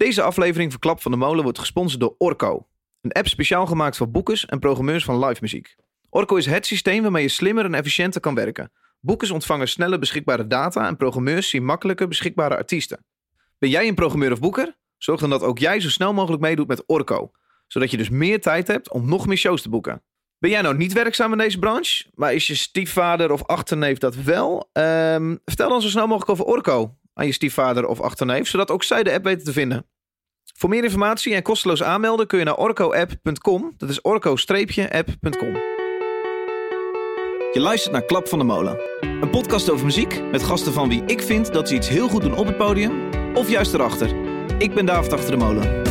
Deze aflevering van Klap van de Molen wordt gesponsord door Orco. Een app speciaal gemaakt voor boekers en programmeurs van live muziek. Orco is het systeem waarmee je slimmer en efficiënter kan werken. Boekers ontvangen sneller beschikbare data en programmeurs zien makkelijker beschikbare artiesten. Ben jij een programmeur of boeker? Zorg dan dat ook jij zo snel mogelijk meedoet met Orco. Zodat je dus meer tijd hebt om nog meer shows te boeken. Ben jij nou niet werkzaam in deze branche, maar is je stiefvader of achterneef dat wel? Ehm, vertel dan zo snel mogelijk over Orco aan je stiefvader of achterneef, zodat ook zij de app weten te vinden. Voor meer informatie en kosteloos aanmelden kun je naar orcoapp.com. Dat is orco-app.com. Je luistert naar Klap van de Molen. Een podcast over muziek met gasten van wie ik vind dat ze iets heel goed doen op het podium of juist erachter. Ik ben David Achter de Molen.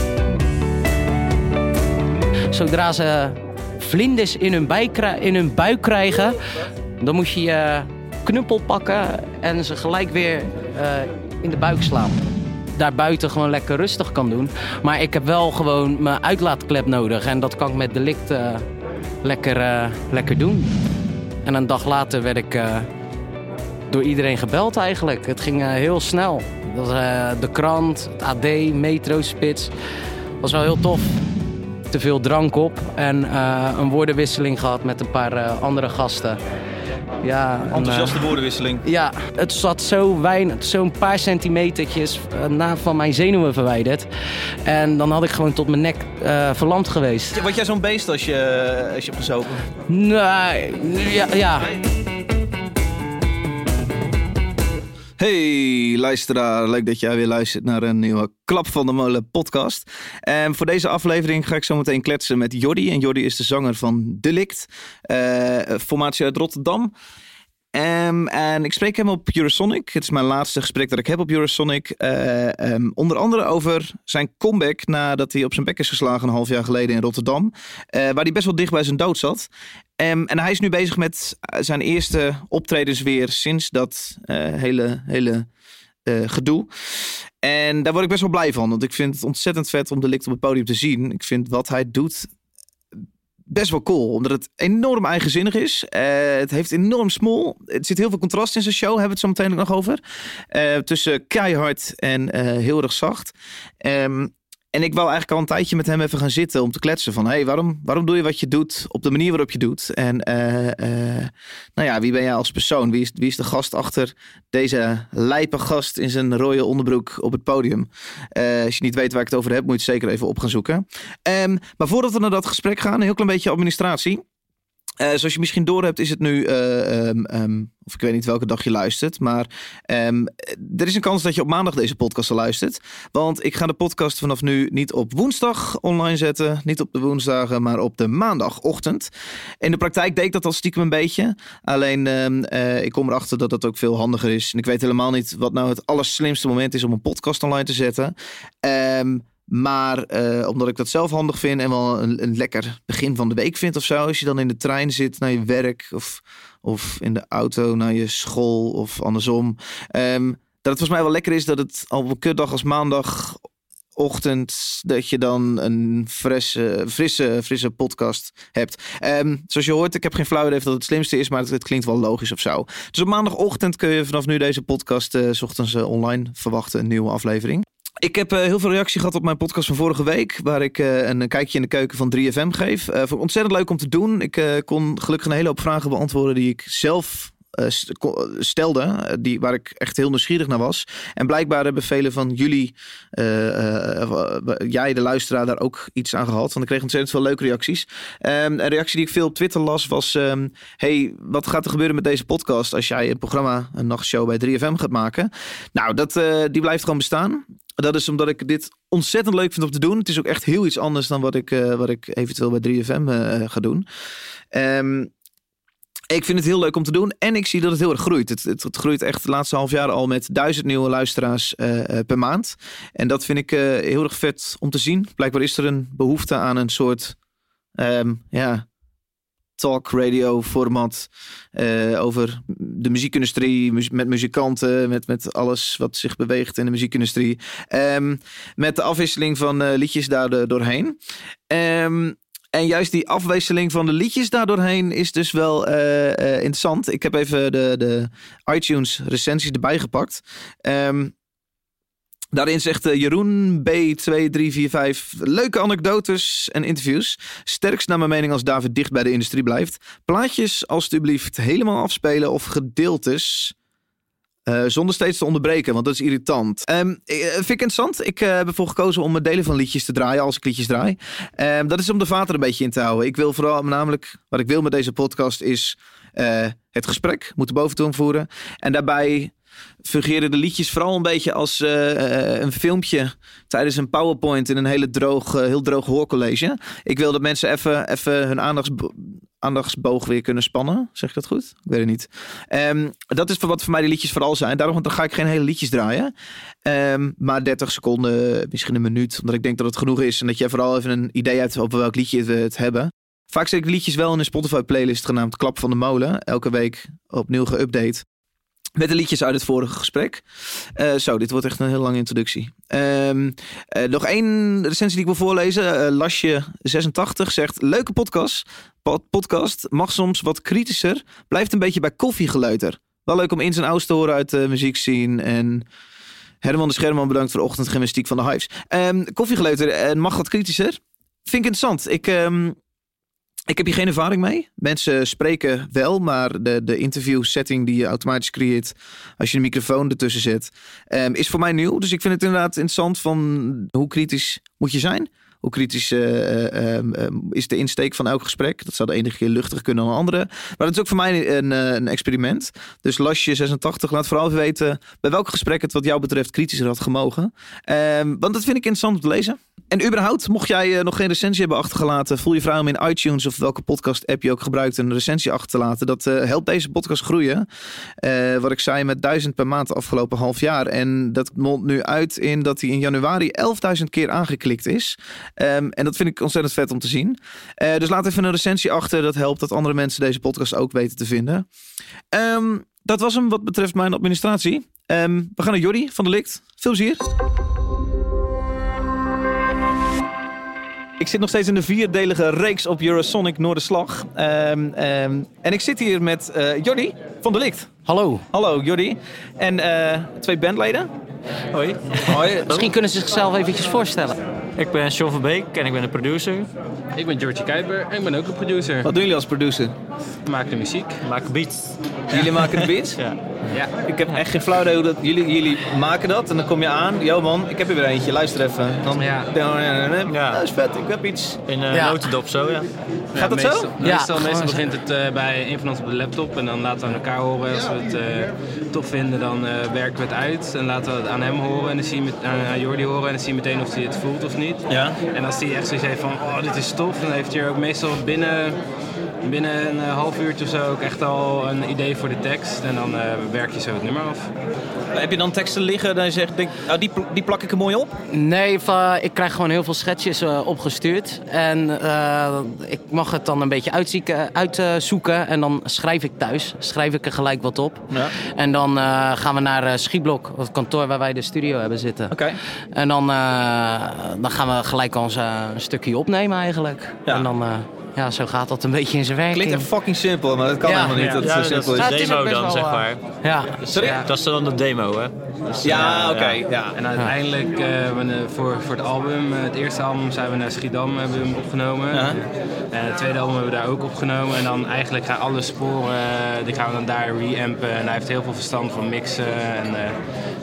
Zodra ze vlinders in hun, buik, krijgen, dan moet je knuppel pakken en ze gelijk weer uh, in de buik slaan. Daarbuiten gewoon lekker rustig kan doen. Maar ik heb wel gewoon mijn uitlaatklep nodig. En dat kan ik met delict uh, lekker, uh, lekker doen. En een dag later werd ik door iedereen gebeld eigenlijk. Het ging heel snel. Dat, de krant, het AD, Metro, Spits. was wel heel tof te veel drank op en een woordenwisseling gehad met een paar andere gasten. Ja, Enthousiaste uh, woordenwisseling. Ja, het zat zo weinig, zo'n paar centimetertjes na van mijn zenuwen verwijderd. En dan had ik gewoon tot mijn nek verlamd geweest. Word jij zo'n beest als je, als je hebt gezopen? Nee, ja. ja. Hey luisteraar, leuk dat jij weer luistert naar een nieuwe Klap van de Molen podcast. En voor deze aflevering ga ik zo meteen kletsen met Jordi. En Jordi is de zanger van Delict, uh, formatie uit Rotterdam. Um, en ik spreek hem op Eurosonic. Het is mijn laatste gesprek dat ik heb op Eurosonic. Uh, um, onder andere over zijn comeback nadat hij op zijn bek is geslagen een half jaar geleden in Rotterdam. Uh, waar hij best wel dicht bij zijn dood zat. Um, en hij is nu bezig met zijn eerste optredens weer sinds dat hele, hele gedoe. En daar word ik best wel blij van. Want ik vind het ontzettend vet om de licht op het podium te zien. Ik vind wat hij doet best wel cool. Omdat het enorm eigenzinnig is. Uh, het heeft enorm small. Er zit heel veel contrast in zijn show. Hebben we het zo meteen ook nog over. Uh, tussen keihard en uh, heel erg zacht. Um, en ik wou eigenlijk al een tijdje met hem even gaan zitten om te kletsen van... hey, waarom, waarom doe je wat je doet op de manier waarop je doet? En uh, uh, nou ja, wie ben jij als persoon? Wie is, wie is de gast achter deze lijpe gast in zijn rode onderbroek op het podium? Uh, als je niet weet waar ik het over heb, moet je het zeker even op gaan zoeken. Um, maar voordat we naar dat gesprek gaan, een heel klein beetje administratie. Uh, zoals je misschien door hebt, is het nu, uh, um, um, of ik weet niet welke dag je luistert, maar um, er is een kans dat je op maandag deze podcast luistert. Want ik ga de podcast vanaf nu niet op woensdag online zetten, niet op de woensdagen, maar op de maandagochtend. In de praktijk deed ik dat al stiekem een beetje. Alleen uh, ik kom erachter dat dat ook veel handiger is. En ik weet helemaal niet wat nou het allerslimste moment is om een podcast online te zetten. Maar uh, omdat ik dat zelf handig vind en wel een, een, lekker begin van de week vind of zo. Als je dan in de trein zit naar je werk of, of in de auto naar je school of andersom. Um, dat het volgens mij wel lekker is dat het op een kutdag als maandagochtend dat je dan een frisse, frisse, frisse podcast hebt. Um, zoals je hoort, ik heb geen flauw idee of dat het slimste is, maar het, het, klinkt wel logisch of zo. Dus op maandagochtend kun je vanaf nu deze podcast uh, s ochtends uh, online verwachten, een nieuwe aflevering. Ik heb uh, heel veel reactie gehad op mijn podcast van vorige week, waar ik uh, een kijkje in de keuken van 3FM geef. Uh, vond ik ontzettend leuk om te doen. Ik kon gelukkig een hele hoop vragen beantwoorden die ik zelf stelde, die, waar ik echt heel nieuwsgierig naar was. En blijkbaar hebben velen van jullie, jij de luisteraar, daar ook iets aan gehad. Want ik kreeg ontzettend veel leuke reacties. Um, een reactie die ik veel op Twitter las was, um, hey, wat gaat er gebeuren met deze podcast als jij een programma, een nachtshow bij 3FM gaat maken? Nou, dat, die blijft gewoon bestaan. Dat is omdat ik dit ontzettend leuk vind om te doen. Het is ook echt heel iets anders dan wat ik, uh, wat ik eventueel bij 3FM uh, ga doen. Um, ik vind het heel leuk om te doen en ik zie dat het heel erg groeit. Het, het, groeit echt de laatste half jaar al met duizend nieuwe luisteraars per maand. En dat vind ik heel erg vet om te zien. Blijkbaar is er een behoefte aan een soort um, ja, talk radio format uh, over de muziekindustrie, mu met muzikanten, met, met alles wat zich beweegt in de muziekindustrie. Um, met de afwisseling van uh, liedjes daar doorheen. Um, en juist die afwisseling van de liedjes daardoorheen is dus wel uh, interessant. Ik heb even de, de iTunes recensies erbij gepakt. Um, Daarin zegt eh, Jeroen B2345 leuke anekdotes en interviews. Sterkst naar mijn mening als David dicht bij de industrie blijft. Plaatjes alstublieft helemaal afspelen of gedeeltes. eh, zonder steeds te onderbreken, want dat is irritant. Ehm, eh, vind ik interessant. Ik heb ervoor gekozen om delen van liedjes te draaien als ik liedjes draai. Ehm, dat is om de vater een beetje in te houden. Ik wil vooral namelijk, wat ik wil met deze podcast is het gesprek. Moeten boventoon voeren. En daarbij fungeren de liedjes vooral een beetje als eh, eh, een filmpje tijdens een PowerPoint in een hele droog, eh, heel droog hoorcollege. Ik wil dat mensen even, even hun aandachtsbo- aandachtsboog weer kunnen spannen. Zeg ik dat goed? Ik weet het niet. Ehm, dat is voor wat voor mij die liedjes vooral zijn. Daarom dan ga ik geen hele liedjes draaien. Ehm, maar 30 seconden, misschien een minuut. Omdat ik denk dat het genoeg is. En dat je vooral even een idee hebt over welk liedje we het hebben. Vaak zet ik liedjes wel in een Spotify playlist genaamd Klap van de Molen. Elke week opnieuw geüpdate. Met de liedjes uit het vorige gesprek. Eh, zo, dit wordt echt een heel lange introductie. Ehm, eh, nog één recensie die ik wil voorlezen. Eh, Lasje86 zegt: Leuke podcast. Pod- podcast mag soms wat kritischer. Blijft een beetje bij koffiegeleuter. Wel leuk om in zijn ouds te horen uit de muziekscene. En Herman de Scherman bedankt voor de ochtendgymnastiek van de Hives. Ehm koffiegeleuter en mag wat kritischer. Vind ik interessant. Ik, ehm, ik heb hier geen ervaring mee. Mensen spreken wel, maar de, de interview setting die je automatisch creëert als je een microfoon ertussen zet, ehm, is voor mij nieuw. Dus ik vind het inderdaad interessant van hoe kritisch moet je zijn. Hoe kritisch eh, eh, ehm, ehm, is de insteek van elk gesprek? Dat zou de ene keer luchtiger kunnen dan de andere. Maar dat is ook voor mij een, eh, een experiment. Dus Lasje 86, laat vooral weten bij welk gesprek het wat jou betreft kritischer had gemogen. Ehm, want dat vind ik interessant om te lezen. En überhaupt, mocht jij nog geen recensie hebben achtergelaten, voel je vrij om in iTunes of welke podcast app je ook gebruikt een recensie achter te laten. Dat helpt deze podcast groeien. Wat ik zei, met duizend per maand de afgelopen half jaar. En dat mondt nu uit in dat hij in januari 11.000 keer aangeklikt is. Ehm, en dat vind ik ontzettend vet om te zien. Eh, dus laat even een recensie achter. Dat helpt dat andere mensen deze podcast ook weten te vinden. Ehm, dat was hem wat betreft mijn administratie. Ehm, we gaan naar Jordi van de Likt. Veel plezier. Ik zit nog steeds in de vierdelige reeks op Eurosonic Noorderslag. Ehm ehm, en ik zit hier met eh Jordi van de Likt. Hallo. Hallo Jordi. En eh, twee bandleden. Hoi, Hoi. Misschien kunnen ze zichzelf eventjes voorstellen. Ik ben Sean van Beek en ik ben de producer. Ik ben Georgie Kuiper en ik ben ook een producer. Wat doen jullie als producer? Ik maak de muziek. We maken beats. Jullie maken de beats? Ja. Ja. Ik heb echt geen flauw idee hoe dat... Jullie, jullie maken dat en dan kom je aan. Yo man, ik heb er weer eentje. Luister even. Dan, Ja. ja. dat is vet. Ik heb iets. In uh, Ja. notendop zo, ja. Gaat dat zo? meestal, Ja, Meestal, meestal begint het eh, bij een van ons op de laptop en dan laten we aan elkaar horen. Als we het eh, tof vinden, dan eh, werken we het uit en laten we het aan hem horen en dan zie je met, aan, aan Jordi horen en dan zie je meteen of hij het voelt of niet. Ja. En als hij echt zoiets heeft van, oh dit is tof, dan heeft hij er ook meestal binnen, binnen een eh, half uurtje of zo ook echt al een idee voor de tekst en dan eh, werk je zo het nummer af. Heb je dan teksten liggen dat je zegt, denk, nou, die, pl- die plak ik er mooi op? Nee, ik krijg gewoon heel veel schetsjes eh, opgestuurd. En eh, ik mag het dan een beetje uitzieken- uitzoeken. en dan schrijf ik thuis. Schrijf ik er gelijk wat op. Ja. En dan eh, gaan we naar eh Schieblok, het kantoor waar wij de studio hebben zitten. Oké. En dan, eh, dan gaan we gelijk ons een stukje opnemen eigenlijk. Ja. En dan, eh, ja, zo gaat dat een beetje in zijn werking. Klinkt echt fucking simpel, maar dat kan Ja. helemaal niet. Ja. Dat het Ja, zo dat simpel is is. Ja, het de is ook demo dan, wel, zeg eh, maar. Ja. Sorry? Ja. Dat is dan de demo, hè? Dus, Ja, eh, oké. Ja. En uiteindelijk, eh, we, eh, voor, voor het album, eh, het eerste album zijn we naar Schiedam hebben we hem opgenomen. En het tweede album hebben we daar ook opgenomen. En dan eigenlijk gaan alle sporen, eh, die gaan we dan daar reampen. En hij heeft heel veel verstand van mixen. En eh,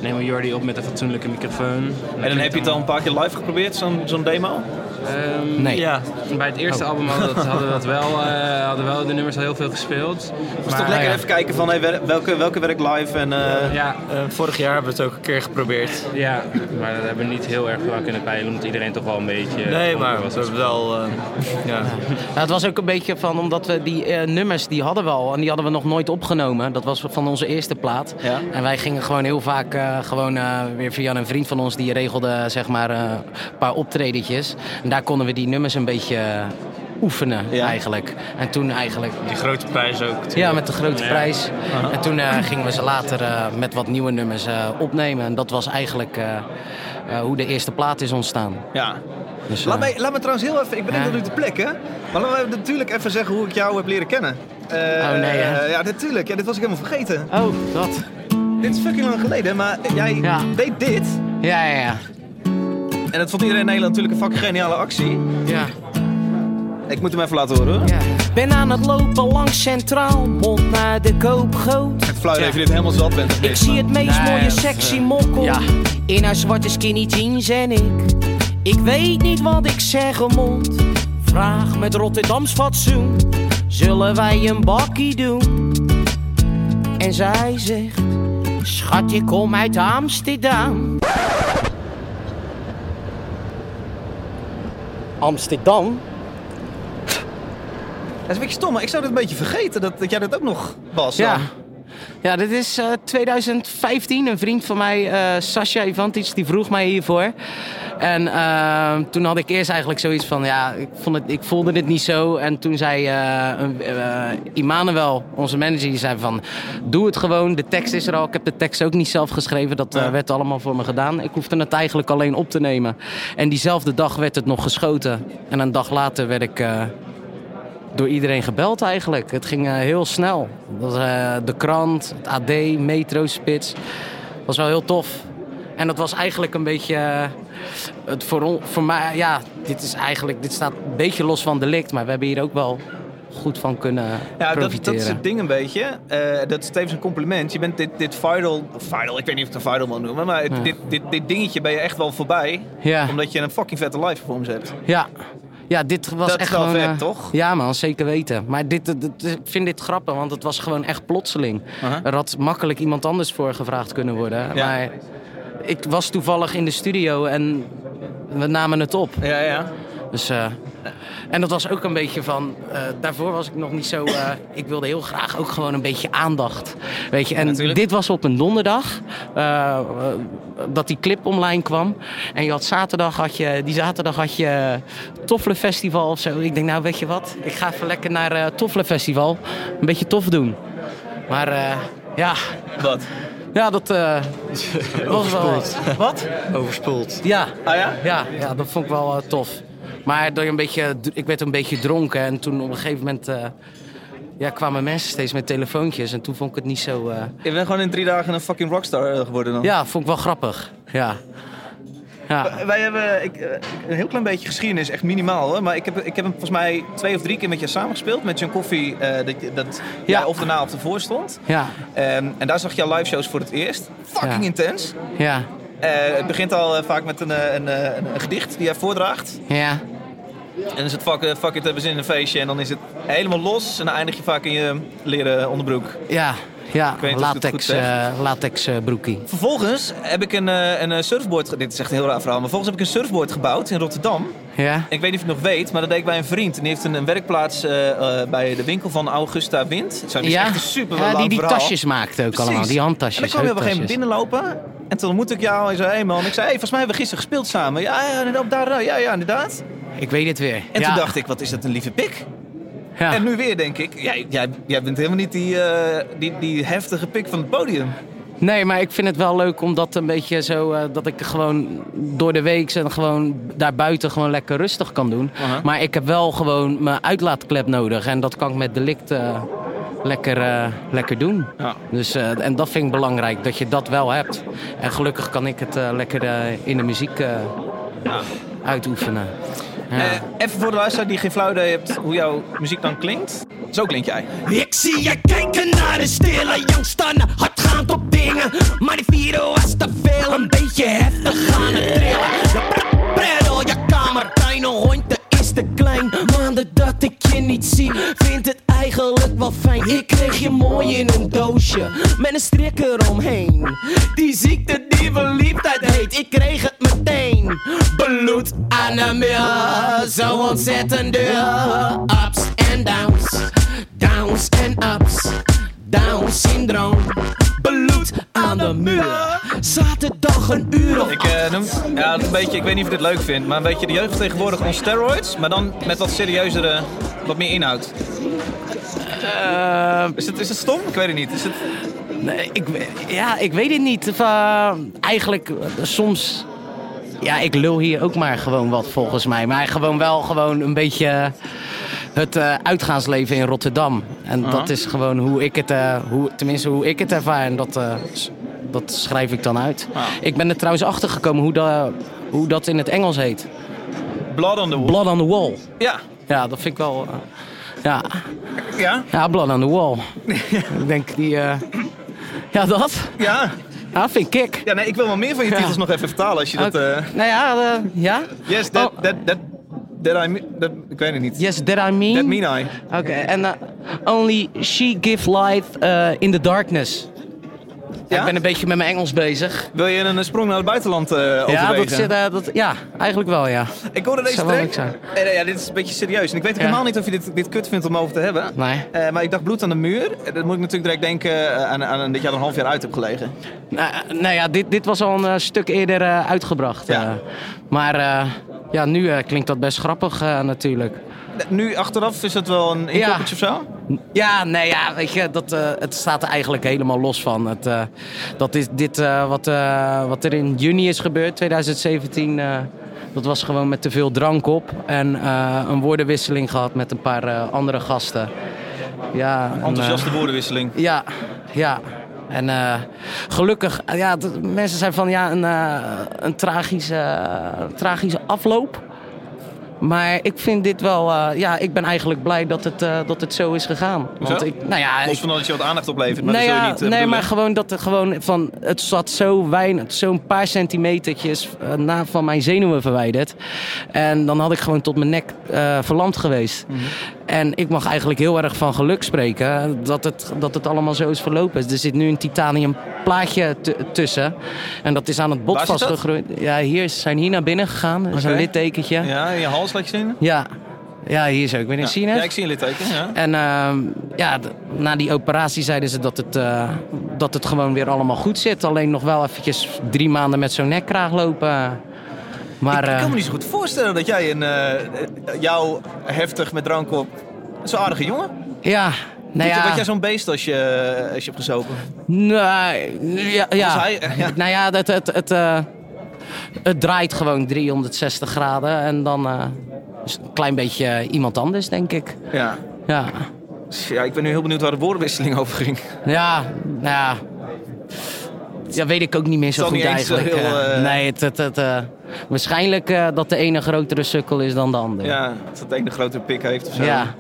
nemen we Jordi op met een fatsoenlijke microfoon. En dan heb je het al een paar keer live geprobeerd, zo'n zo'n demo? Ehm, Nee. Ja, Bij het eerste album hadden we, dat, hadden we dat wel, eh, hadden we wel de nummers al heel veel gespeeld. Het is toch lekker ja. even kijken van hey, wel- welke, welke werkt live en... eh, Ja, eh, vorig jaar hebben we het ook een keer geprobeerd. ja, maar dat hebben we niet heel erg aan kunnen peilen, omdat iedereen toch wel een beetje... Nee, maar was. we hebben wel... eh, ja. Ja, het was ook een beetje van, omdat we die eh, nummers, die hadden we al. En die hadden we nog nooit opgenomen. Dat was van onze eerste plaat. Ja. En wij gingen gewoon heel vaak, eh, gewoon weer via een vriend van ons, die regelde zeg maar eh, een paar optredetjes. En daar konden we die nummers een beetje eh, oefenen Ja. eigenlijk. En toen eigenlijk... Die grote prijs ook. Ja, met de grote prijs. En toen eh, gingen we ze later eh, met wat nieuwe nummers eh, opnemen. En dat was eigenlijk eh, eh, hoe de eerste plaat is ontstaan. ja. Dus, Laat, me, laat me trouwens heel even, ik ben Ja. niet op de plek hè, maar laat me natuurlijk even zeggen hoe ik jou heb leren kennen. Eh, Oh, nee, hè? eh, ja, natuurlijk. Ja, dit was ik helemaal vergeten. Oh, dat. Dit is fucking lang geleden, maar jij Ja. deed dit Ja, ja, ja. En dat vond iedereen in Nederland natuurlijk een fucking geniale actie. ja. Ik moet hem even laten horen. hoor. ja. Ben aan het lopen langs Centraal, mond naar de koopgoot. Het fluit Ja. even dit helemaal zat bent. Ik zie het meest Nee, mooie sexy eh, mokkel ja. in haar zwarte skinny jeans en ik. Ik weet niet wat ik zeggen moet. Vraag met Rotterdams fatsoen. Zullen wij een bakkie doen? En zij zegt: Schat, je kom uit Amsterdam. Amsterdam? Dat is een beetje stom, maar ik zou dat een beetje vergeten dat, dat jij dat ook nog was. Ja. dan. Ja, dit is eh, 2015. Een vriend van mij, eh Sascha Ivantic, die vroeg mij hiervoor. En eh, toen had ik eerst eigenlijk zoiets van, ja, ik, vond het, ik voelde dit niet zo. En toen zei eh eh, Immanuel, onze manager, die zei van, doe het gewoon. De tekst is er al. Ik heb de tekst ook niet zelf geschreven. Dat eh, Ja. werd allemaal voor me gedaan. Ik hoefde het eigenlijk alleen op te nemen. En diezelfde dag werd het nog geschoten. En een dag later werd ik... door iedereen gebeld eigenlijk. Het ging eh, heel snel. Dat was, eh, de krant, het AD, Metro, Spits. was wel heel tof. En dat was eigenlijk een beetje... eh, het voor, voor mij, ja, dit is eigenlijk... Dit staat een beetje los van delict, maar we hebben hier ook wel goed van kunnen Ja, dat, profiteren. dat is het ding een beetje. Dat is tevens een compliment. Je bent dit, dit viral, viral, ik weet niet of ik het een viral wil noemen, maar dit, dit, dit dingetje ben je echt wel voorbij. Ja. Omdat je een fucking vette live performance hebt. Ja. Ja, dit was Dat is echt wel gewoon... vet, eh, toch? Ja man, zeker weten. Maar dit, dit- dit- ik vind dit grappig, want het was gewoon echt plotseling. Er had makkelijk iemand anders voor gevraagd kunnen worden. Ja. Maar ik was toevallig in de studio en we namen het op. Ja, ja. Dus, eh, en dat was ook een beetje van... eh, daarvoor was ik nog niet zo... eh, ik wilde heel graag ook gewoon een beetje aandacht. Weet je, en Natuurlijk. dit was op een donderdag. dat die clip online kwam. En je had zaterdag had je... Die zaterdag had je Toffle Festival of zo. Ik denk, nou weet je wat? Ik ga even lekker naar eh Toffle Festival. Een beetje tof doen. Maar ja... Wat? Ja, dat eh, was wel... Wat? Overspoeld. Ja. Ah ja? Ja, ja, dat vond ik wel tof. Maar door een beetje, ik werd een beetje dronken en toen op een gegeven moment eh, ja, kwamen mensen steeds met telefoontjes en toen vond ik het niet zo. eh, Je bent gewoon in drie dagen een fucking rockstar eh, geworden dan. Ja, vond ik wel grappig. Ja. Ja. Wij hebben ik, een heel klein beetje geschiedenis, echt minimaal hoor. Maar ik heb, ik heb hem volgens mij twee of drie keer met je samengespeeld. Met John Coffee, eh, dat, dat Ja. jij of daarna of ervoor stond. Ja. Ehm, en daar zag je live shows voor het eerst. Fucking Ja. intens. Ja. Eh, het begint al eh, vaak met een, eh, een, een, een gedicht die jij voordraagt. Ja. En dan is het fuck, fuck it, we zin in een feestje. En dan is het helemaal los. En dan eindig je vaak in je leren onderbroek. Ja. Ja. Latex, eh, latex broekie. Vervolgens heb ik een, een surfboard... Dit is echt een heel raar verhaal. Maar vervolgens heb ik een surfboard gebouwd in Rotterdam. Ja. Ik weet niet of je het nog weet, maar dat deed ik bij een vriend. En die heeft een, een werkplaats bij de winkel van Augusta Wind. Zo, die is ja. echt een super ja, die die verhaal. tasjes maakte ook Precies. allemaal. Die handtasjes. En dan kwam je op een gegeven moment binnenlopen. En toen ontmoette ik jou en zei, hey man. Ik zei, hey, volgens mij hebben we gisteren gespeeld samen. Ja, ja, daar, ja, ja, inderdaad. Ik weet het weer. En ja. toen dacht ik, wat is dat een lieve pik. Ja. En nu weer denk ik, jij, jij, jij bent helemaal niet die, eh, die, die heftige pik van het podium. Nee, maar ik vind het wel leuk omdat een beetje zo eh, dat ik gewoon door de week en gewoon daarbuiten gewoon lekker rustig kan doen. Maar ik heb wel gewoon mijn uitlaatklep nodig en dat kan ik met delict eh, lekker, eh, lekker doen. Ja. Dus, eh, en dat vind ik belangrijk, dat je dat wel hebt. En gelukkig kan ik het eh, lekker eh, in de muziek eh, uitoefenen. Ja. Eh, even voor de luisteraar die geen flauw idee hebt hoe jouw muziek dan klinkt. Zo klink jij. Ik zie je kijken naar de stille youngster, hardgaand op dingen. Maar die video was te veel, een beetje heftig aan het trillen. Je pre- predel je kamer, kleine hondje is te klein. Maanden dat ik niet zie, vind het eigenlijk wel fijn. Ik kreeg je mooi in een doosje, met een strik eromheen. Die ziekte die verliefdheid heet, ik kreeg het meteen. Bloed aan de muur, zo ontzettend duur. Ups en downs, downs en ups. Down syndroom, bloed aan de muur. Zaterdag een uur of Ik, eh, noem, ja, een beetje, ik weet niet of je dit leuk vindt, maar een beetje de jeugd tegenwoordig on steroids. Maar dan met wat serieuzere, wat meer inhoud. is, het, is het stom? Ik weet het niet. Is het... Nee, ik, we- ja, ik weet het niet. Of, eh, eigenlijk eh, soms... Ja, ik lul hier ook maar gewoon wat volgens mij. Maar gewoon wel gewoon een beetje het eh, uitgaansleven in Rotterdam. En dat is gewoon hoe ik het, eh, hoe, tenminste hoe ik het ervaar. En dat, eh, dat schrijf ik dan uit. Ah. Ik ben er trouwens achter gekomen hoe, dat hoe dat in het Engels heet. Blood on the Wall. Blood on the Wall. Ja. Ja, dat vind ik wel... ja. Ja? ja, Blood on the Wall. ik denk die... ja, dat. Ja. Ja, vind ik kick. Ja, nee, ik wil wel meer van je Ja. titels nog even vertalen als je dat... Nou ja, eh, ja. Yes, that, Oh. that, that, that I mean... Dat, ik weet het niet. Yes, that I mean. That mean I. Oké, en eh, only she give light eh, in the darkness. Ja? Ik ben een beetje met mijn Engels bezig. Wil je een sprong naar het buitenland Ja, overwegen? dat zit, eh, dat, ja, eigenlijk wel, ja. Ik hoorde deze track. zijn. Eh, ja, dit is een beetje serieus. En ik weet Ja. helemaal niet of je dit, dit kut vindt om over te hebben. Nee. Eh, maar ik dacht bloed aan de muur. Eh, Dat moet ik natuurlijk direct denken aan, aan dat je er een half jaar uit hebt gelegen. Nou, nou ja, dit, dit was al een stuk eerder uitgebracht. Ja. maar ja, nu eh, klinkt dat best grappig eh, natuurlijk. Nu achteraf is het wel een inkoppertje of zo? Ja, nee, ja, weet je, dat, eh, het staat er eigenlijk helemaal los van. Het, dat is dit wat, wat er in juni is gebeurd, 2017. eh, dat was gewoon met te veel drank op. En een woordenwisseling gehad met een paar andere gasten. Ja, en, eh, Enthousiaste woordenwisseling. ja, ja. En eh, gelukkig, eh, ja, mensen zijn van ja, een, eh, een tragische, tragische afloop. Maar ik vind dit wel, ja, ik ben eigenlijk blij dat het, dat het zo is gegaan. Want Hoezo? ik, nou ja, Los van dat je wat aandacht oplevert, maar nee, dat zul je ja, niet nee bedoelen. maar gewoon dat het gewoon van het zat zo weinig, zo'n paar centimetertjes na van mijn zenuwen verwijderd. En dan had ik gewoon tot mijn nek verlamd geweest. Mhm. En ik mag eigenlijk heel erg van geluk spreken dat het, dat het allemaal zo is verlopen. Er zit nu een titanium plaatje tussen. En dat is aan het bot vastgegroeid. Ja, hier zijn hier naar binnen gegaan. Dat is een littekentje. Ja. Ja, in je hals laat je zien? ja. hier zo. Ik zie je het? Ja, ik zie een litteken, ja. En ehm, ja, na die operatie zeiden ze dat het, eh, dat het gewoon weer allemaal goed zit. Alleen nog wel eventjes drie maanden met zo'n nekkraag lopen. Maar ik eh, kan me niet zo goed voorstellen dat jij een, eh, eh, jou heftig met drank op... Zo'n aardige jongen. ja, nou Wat ja, jij zo'n beest als je, als je hebt gezopen. nee, ja, ja. Hij- ja. nou ja, het, het, het, eh, het draait gewoon 360 graden en dan eh, is het een klein beetje iemand anders, denk ik. Ja. Ja, ja, ik ben nu heel benieuwd waar de woordenwisseling over ging. ja, nou ja. Ja, weet ik ook niet meer zo goed eigenlijk. heel, eh. eh, Nee, het, het, het, eh, waarschijnlijk eh, dat de ene grotere sukkel is dan de andere. Ja, dat de grotere pik heeft of zo. Ja,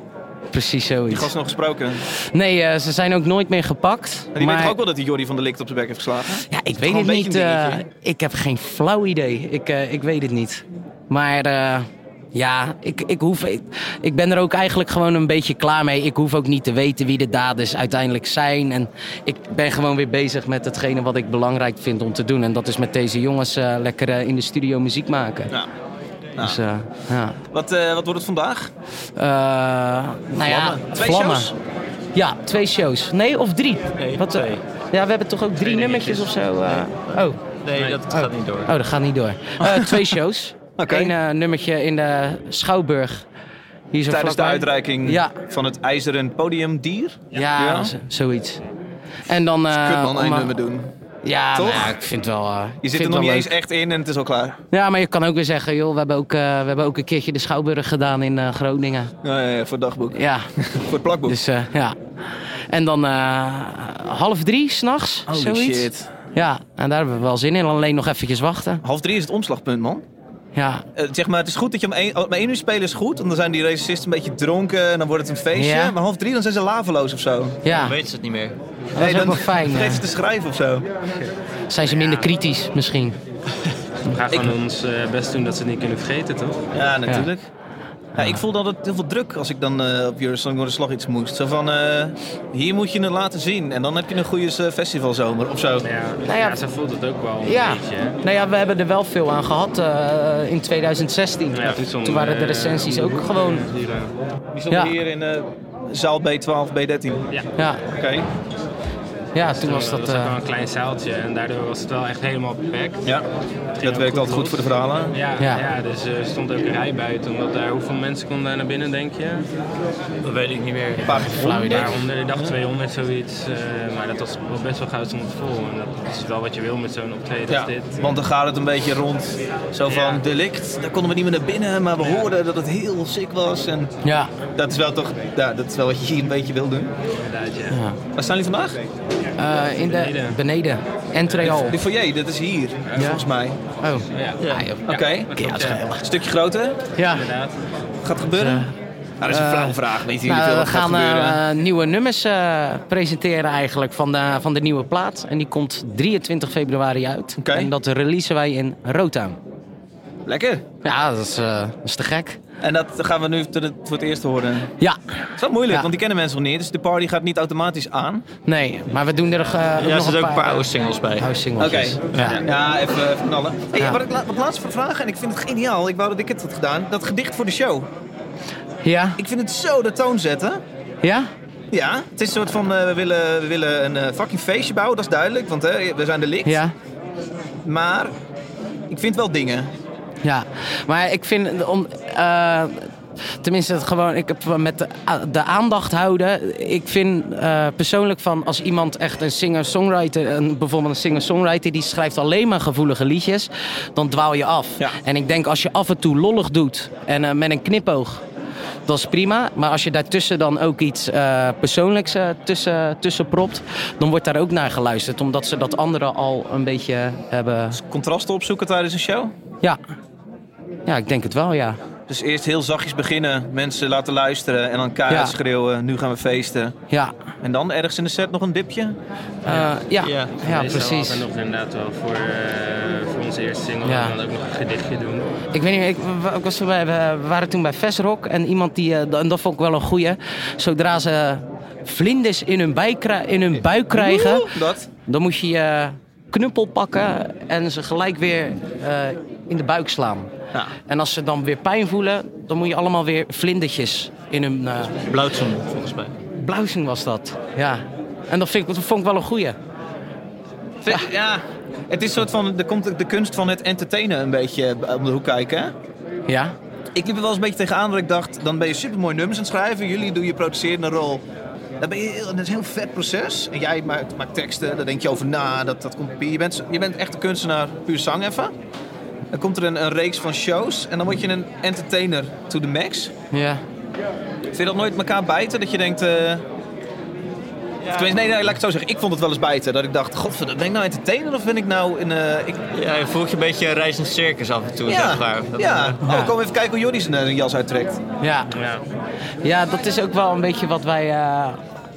precies Die zoiets. gast nog gesproken. En Nee, eh, ze zijn ook nooit meer gepakt. die maar... weet toch ook wel dat hij Jordi van der Likt op zijn bek heeft geslagen? Ja, ik weet het niet. dingetje. ik heb geen flauw idee. Ik, ik weet het niet. Maar ja, ik, ik, hoef, ik, ik ben er ook eigenlijk gewoon een beetje klaar mee. Ik hoef ook niet te weten wie de daders uiteindelijk zijn. En ik ben gewoon weer bezig met hetgene wat ik belangrijk vind om te doen. En dat is met deze jongens eh, lekker eh, in de studio muziek maken. Ja. Dus eh, ja. Wat, wat wordt het vandaag? Nou ja. Twee vlammen. shows? Ja, twee shows. Nee, of drie. Nee, Wat, twee. ja, we hebben toch ook drie nummertjes of zo? oh. Nee, dat gaat niet door. Oh, dat gaat niet door. Twee shows. Oké. Eén eh, nummertje in de Schouwburg. Hier zo Tijdens de uitreiking Ja. van het ijzeren podiumdier. Ja, zoiets. En dan... eh, Kut man, één nummer doen. Ja, Toch? nou ja, ik vind wel... eh, Je zit er nog niet eens echt in en het is al klaar. Ja, maar je kan ook weer zeggen, joh, we hebben ook, eh, we hebben ook een keertje de Schouwburg gedaan in Groningen. Ja, ja, ja, voor het dagboek. Ja, Voor het plakboek. dus ja. En dan half drie s'nachts, Holy zoiets. shit. Ja, en daar hebben we wel zin in. Alleen nog eventjes wachten. Half drie is het omslagpunt, man. Ja, Eh, zeg maar, het is goed dat je om één, om één uur spelen is goed. Want dan zijn die racisten een beetje dronken en dan wordt het een feestje. Ja. Maar half drie, dan zijn ze laveloos of zo. ja. Dan weten ze het niet meer. dat is ook dan wel fijn. vergeten eh. ze te schrijven of zo. Zijn ze minder kritisch misschien? We gaan gewoon ons eh, best doen dat ze het niet kunnen vergeten, toch? Ja, natuurlijk. Ja, ik voel dat het heel veel druk als ik dan eh, op Eurosong door de slag iets moest. Zo van, eh, hier moet je het laten zien. En dan heb je een goede eh, festivalzomer of zo. Ja, Nou ja, ja, zo voelt het ook wel een Ja, beetje. hè? nou ja, we hebben er wel veel aan gehad eh, in 2016. Ja, toen, waren de recensies ook gewoon... hier, Die stonden Ja. hier in eh, zaal B12, B13. Ja, Ja, Oké. Ja toen was dat dat... was ook eh, wel een klein zaaltje en daardoor was het wel echt helemaal beperkt. Ja, dat werkt altijd goed voor de verhalen. Ja, Ja. ja. dus eh, er stond ook een rij buiten. Omdat daar, hoeveel mensen konden daar naar binnen, denk je? Dat weet ik niet meer. Een paar honderd, ik dacht 200 zoiets. eh, maar dat was wel best wel gauw stond het vol. En dat is wel wat je wil met zo'n optreden Ja, als dit. want dan gaat het een beetje rond. Zo van, Ja. delict, daar konden we niet meer naar binnen, maar we hoorden dat het heel sick was. En ja, dat is wel toch, ja, dat is wel wat je hier een beetje wil doen. Inderdaad, ja. ja. Waar staan jullie vandaag? Eh, in de Beneden. beneden. Entreal. De foyer, dat is hier, volgens mij. Oh. Ja, joh. Oké, een stukje groter. Ja. inderdaad. Gaat het gebeuren? Eh, nou, dat is een flauwe vraag. Weet jullie Nou, veel we gaan eh, nieuwe nummers eh, presenteren eigenlijk van de, van de nieuwe plaat. En die komt 23 februari uit. Oké. En dat releasen wij in Rotown. Lekker. Ja, dat is, eh, dat is te gek. En dat gaan we nu voor het- voor het eerst horen. Ja, Het is wel moeilijk, Ja. want die kennen mensen nog niet. Dus de party gaat niet automatisch aan. nee, maar we doen er eh, ook Ja, er nog zitten ook een paar oude singles bij. house singles. Oké, Ja. ja. even, even knallen. Hey, Ja. Wat ik la- wat laatst voor vragen, en ik vind het geniaal. Ik wou dat ik het had gedaan. Dat gedicht voor de show. Ja? Ik vind het zo de toon zetten. Ja? Ja, het is een soort van, eh, we, willen, we willen een eh, fucking feestje bouwen, dat is duidelijk. Want hè, we zijn de licht. Ja? Maar ik vind wel dingen. Ja, maar ik vind om. eh, tenminste, het gewoon. Ik heb met de, de aandacht houden. Ik vind eh, persoonlijk van als iemand echt een singer-songwriter. Een, bijvoorbeeld een singer-songwriter die schrijft alleen maar gevoelige liedjes. Dan dwaal je af. Ja. En ik denk als je af en toe lollig doet en eh, met een knipoog. Dat is prima, maar als je daartussen dan ook iets persoonlijks tussen, tussen propt, dan wordt daar ook naar geluisterd. Omdat ze dat andere al een beetje hebben. Contrasten opzoeken tijdens een show. Ja, ja ik denk het wel, ja. Dus eerst heel zachtjes beginnen, mensen laten luisteren en dan keihard Ja. schreeuwen. Nu gaan we feesten. Ja, En dan ergens in de set nog een dipje. Eh, ja, ja, Ja. Precies. altijd nog inderdaad wel voor, eh, voor onze eerste single. Ja. En dan ook nog een gedichtje doen. Ik weet niet, ik, ik was bij, we waren toen bij Vesrock en iemand die, eh, en dat vond ik wel een goeie. Zodra ze vlinders in hun, in hun buik krijgen, Dat. dan moet je je knuppel pakken en ze gelijk weer eh, in de buik slaan. Ja. En als ze dan weer pijn voelen, dan moet je allemaal weer vlindertjes in hun... eh Blauwtsoen, volgens mij. Bluizing was dat, ja. En dat, vind ik, dat vond ik wel een goeie. Ja. ja. Het is een soort van, er komt de kunst van het entertainen een beetje om de hoek kijken. hè? Ja? Ik liep er wel eens een beetje tegenaan dat ik dacht, dan ben je supermooi nummers aan het schrijven. Jullie doen je producerende rol. Dan ben je, heel- dat is een heel vet proces. En jij maakt, maakt teksten, daar denk je over na. Dat, dat komt, je, bent, je bent echt een kunstenaar, puur zang even. Dan komt er een, een reeks van shows en dan word je een entertainer to the max. Ja. Vind je dat nooit elkaar bijten? Dat je denkt... eh, of tenminste, nee, nee, laat ik het zo zeggen. Ik vond het wel eens bijten. Dat ik dacht, god, ben ik nou entertainer of ben ik nou een... eh, ik, Ja, je voelt je een beetje een reizend circus af en toe, ja, zeg maar. Dat- ja. Ja. Oh, kom even kijken hoe Jordi zijn eh, jas uittrekt. Ja. Ja. Ja, dat is ook wel een beetje wat wij eh,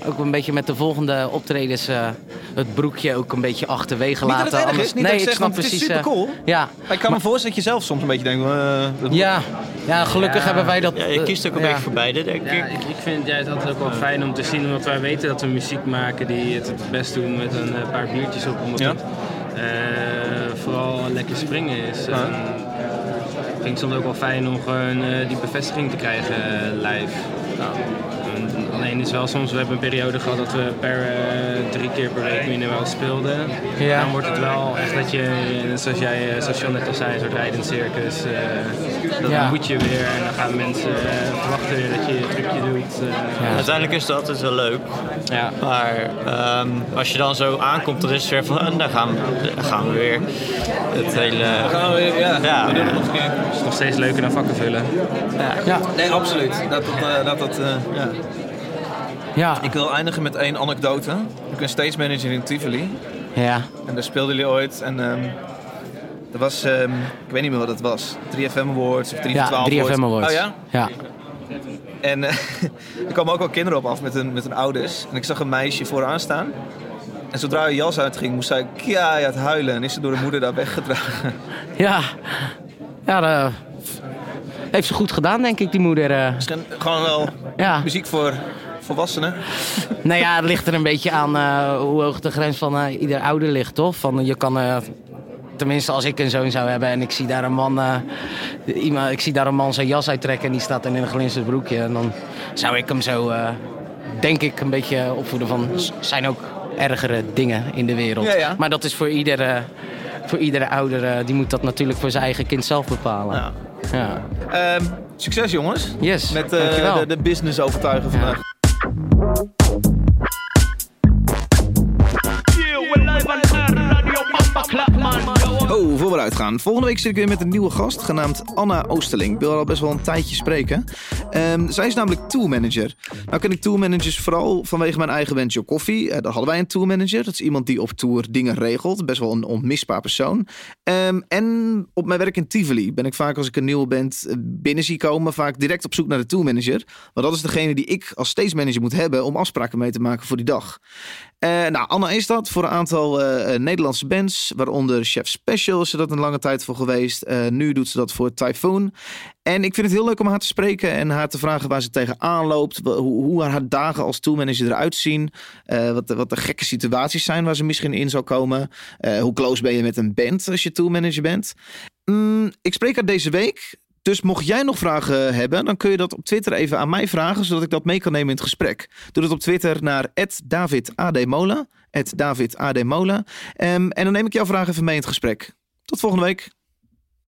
ook een beetje met de volgende optredens eh, het broekje ook een beetje achterwege Niet dat laten. het erg is, Anders- niet dat ik ik zeg, snap want het is precies. eh, supercool. ja. Maar ik kan me voorstellen dat je zelf soms een beetje denkt... eh, Ja. ja, gelukkig Ja. hebben wij dat. Ja, je kiest ook een ja. beetje voor beide, denk Ja, ik. ik, vind ja, het altijd ook wel fijn om te zien, omdat wij weten dat we muziek maken die het het best doen met een paar biertjes op. Omdat Ja. het eh, vooral lekker springen is. En ik vind het soms ook wel fijn om gewoon eh, die bevestiging te krijgen live. En Alleen is wel soms, we hebben een periode gehad dat we per eh, drie keer per week minimaal speelden. Ja. Dan wordt het wel echt dat je, zoals jij, eh, zoals John net al zei, een soort rijdend circus. eh, dat Ja. moet je weer en dan gaan mensen verwachten weer dat je je trucje doet. Ja. Uiteindelijk is het altijd wel leuk. ja. Maar ehm, als je dan zo aankomt, dan is het weer van, ah, daar gaan, we- gaan we weer. Het hele... gaan we weer, ja. Ja. We doen het nog een keer. Het is nog steeds leuker dan vakken vullen. Ja. Nee, absoluut. Dat, dat, dat, dat, eh, ja. Ja. Ik wil eindigen met één anekdote. Ik ben stage manager in Tivoli. ja. En daar speelden jullie ooit. En ehm er was, ehm, ik weet niet meer wat het was. 3FM Awards of 3 voor Ja, 12 3FM Awards. Oh ja? Ja. En eh, er kwamen ook wel kinderen op af met hun, met hun ouders. En ik zag een meisje vooraan staan. En zodra haar jas uitging, moest zij keihard huilen. En is ze door de moeder daar weggedragen. Ja. Ja, dat heeft ze goed gedaan, denk ik, die moeder. eh. Misschien gewoon wel Ja. muziek voor volwassenen. Nou ja, het ligt er een beetje aan eh, hoe hoog de grens van eh, ieder ouder ligt, toch? Van, je kan, eh, tenminste als ik een zoon zou hebben en ik zie daar een man, iemand, ik zie daar een man zijn jas uittrekken en die staat dan in een glinsterend broekje. En dan zou ik hem zo, denk ik, een beetje opvoeden van, zijn ook ergere dingen in de wereld. Ja, ja. Maar dat is voor iedere, voor iedere ouder, die moet dat natuurlijk voor zijn eigen kind zelf bepalen. Ja. Ja. Ehm, succes jongens. Yes, Met de, de business overtuigen vandaag. Oh, voor we eruit gaan. Volgende week zit ik weer met een nieuwe gast, genaamd Anna Oosterling. Ik wil al best wel een tijdje spreken. Ehm, zij is namelijk toolmanager. Nou ken ik toolmanagers vooral vanwege mijn eigen Wens Your Coffee. Eh, daar hadden wij een toolmanager. Dat is iemand die op tour dingen regelt. Best wel een onmisbaar persoon. Ehm, en op mijn werk in Tivoli ben ik vaak als ik een nieuwe band eh, binnen zie komen... vaak direct op zoek naar de toolmanager. Want dat is degene die ik als stage manager moet hebben... om afspraken mee te maken voor die dag. Eh, nou, Anna is dat voor een aantal Nederlandse bands, waaronder Chef Special is ze dat een lange tijd voor geweest. Eh, nu doet ze dat voor Typhoon. En ik vind het heel leuk om haar te spreken en haar te vragen waar ze tegenaan loopt. Hoe, hoe haar dagen als toolmanager eruit zien. eh, wat, de, wat de gekke situaties zijn waar ze misschien in zou komen. eh, hoe close ben je met een band als je toolmanager bent. Mm, ik spreek haar deze week. Dus mocht jij nog vragen hebben, dan kun je dat op Twitter even aan mij vragen, zodat ik dat mee kan nemen in het gesprek. Doe dat op Twitter naar @davidadmola, @davidadmola. Ehm, en dan neem ik jouw vraag even mee in het gesprek. Tot volgende week.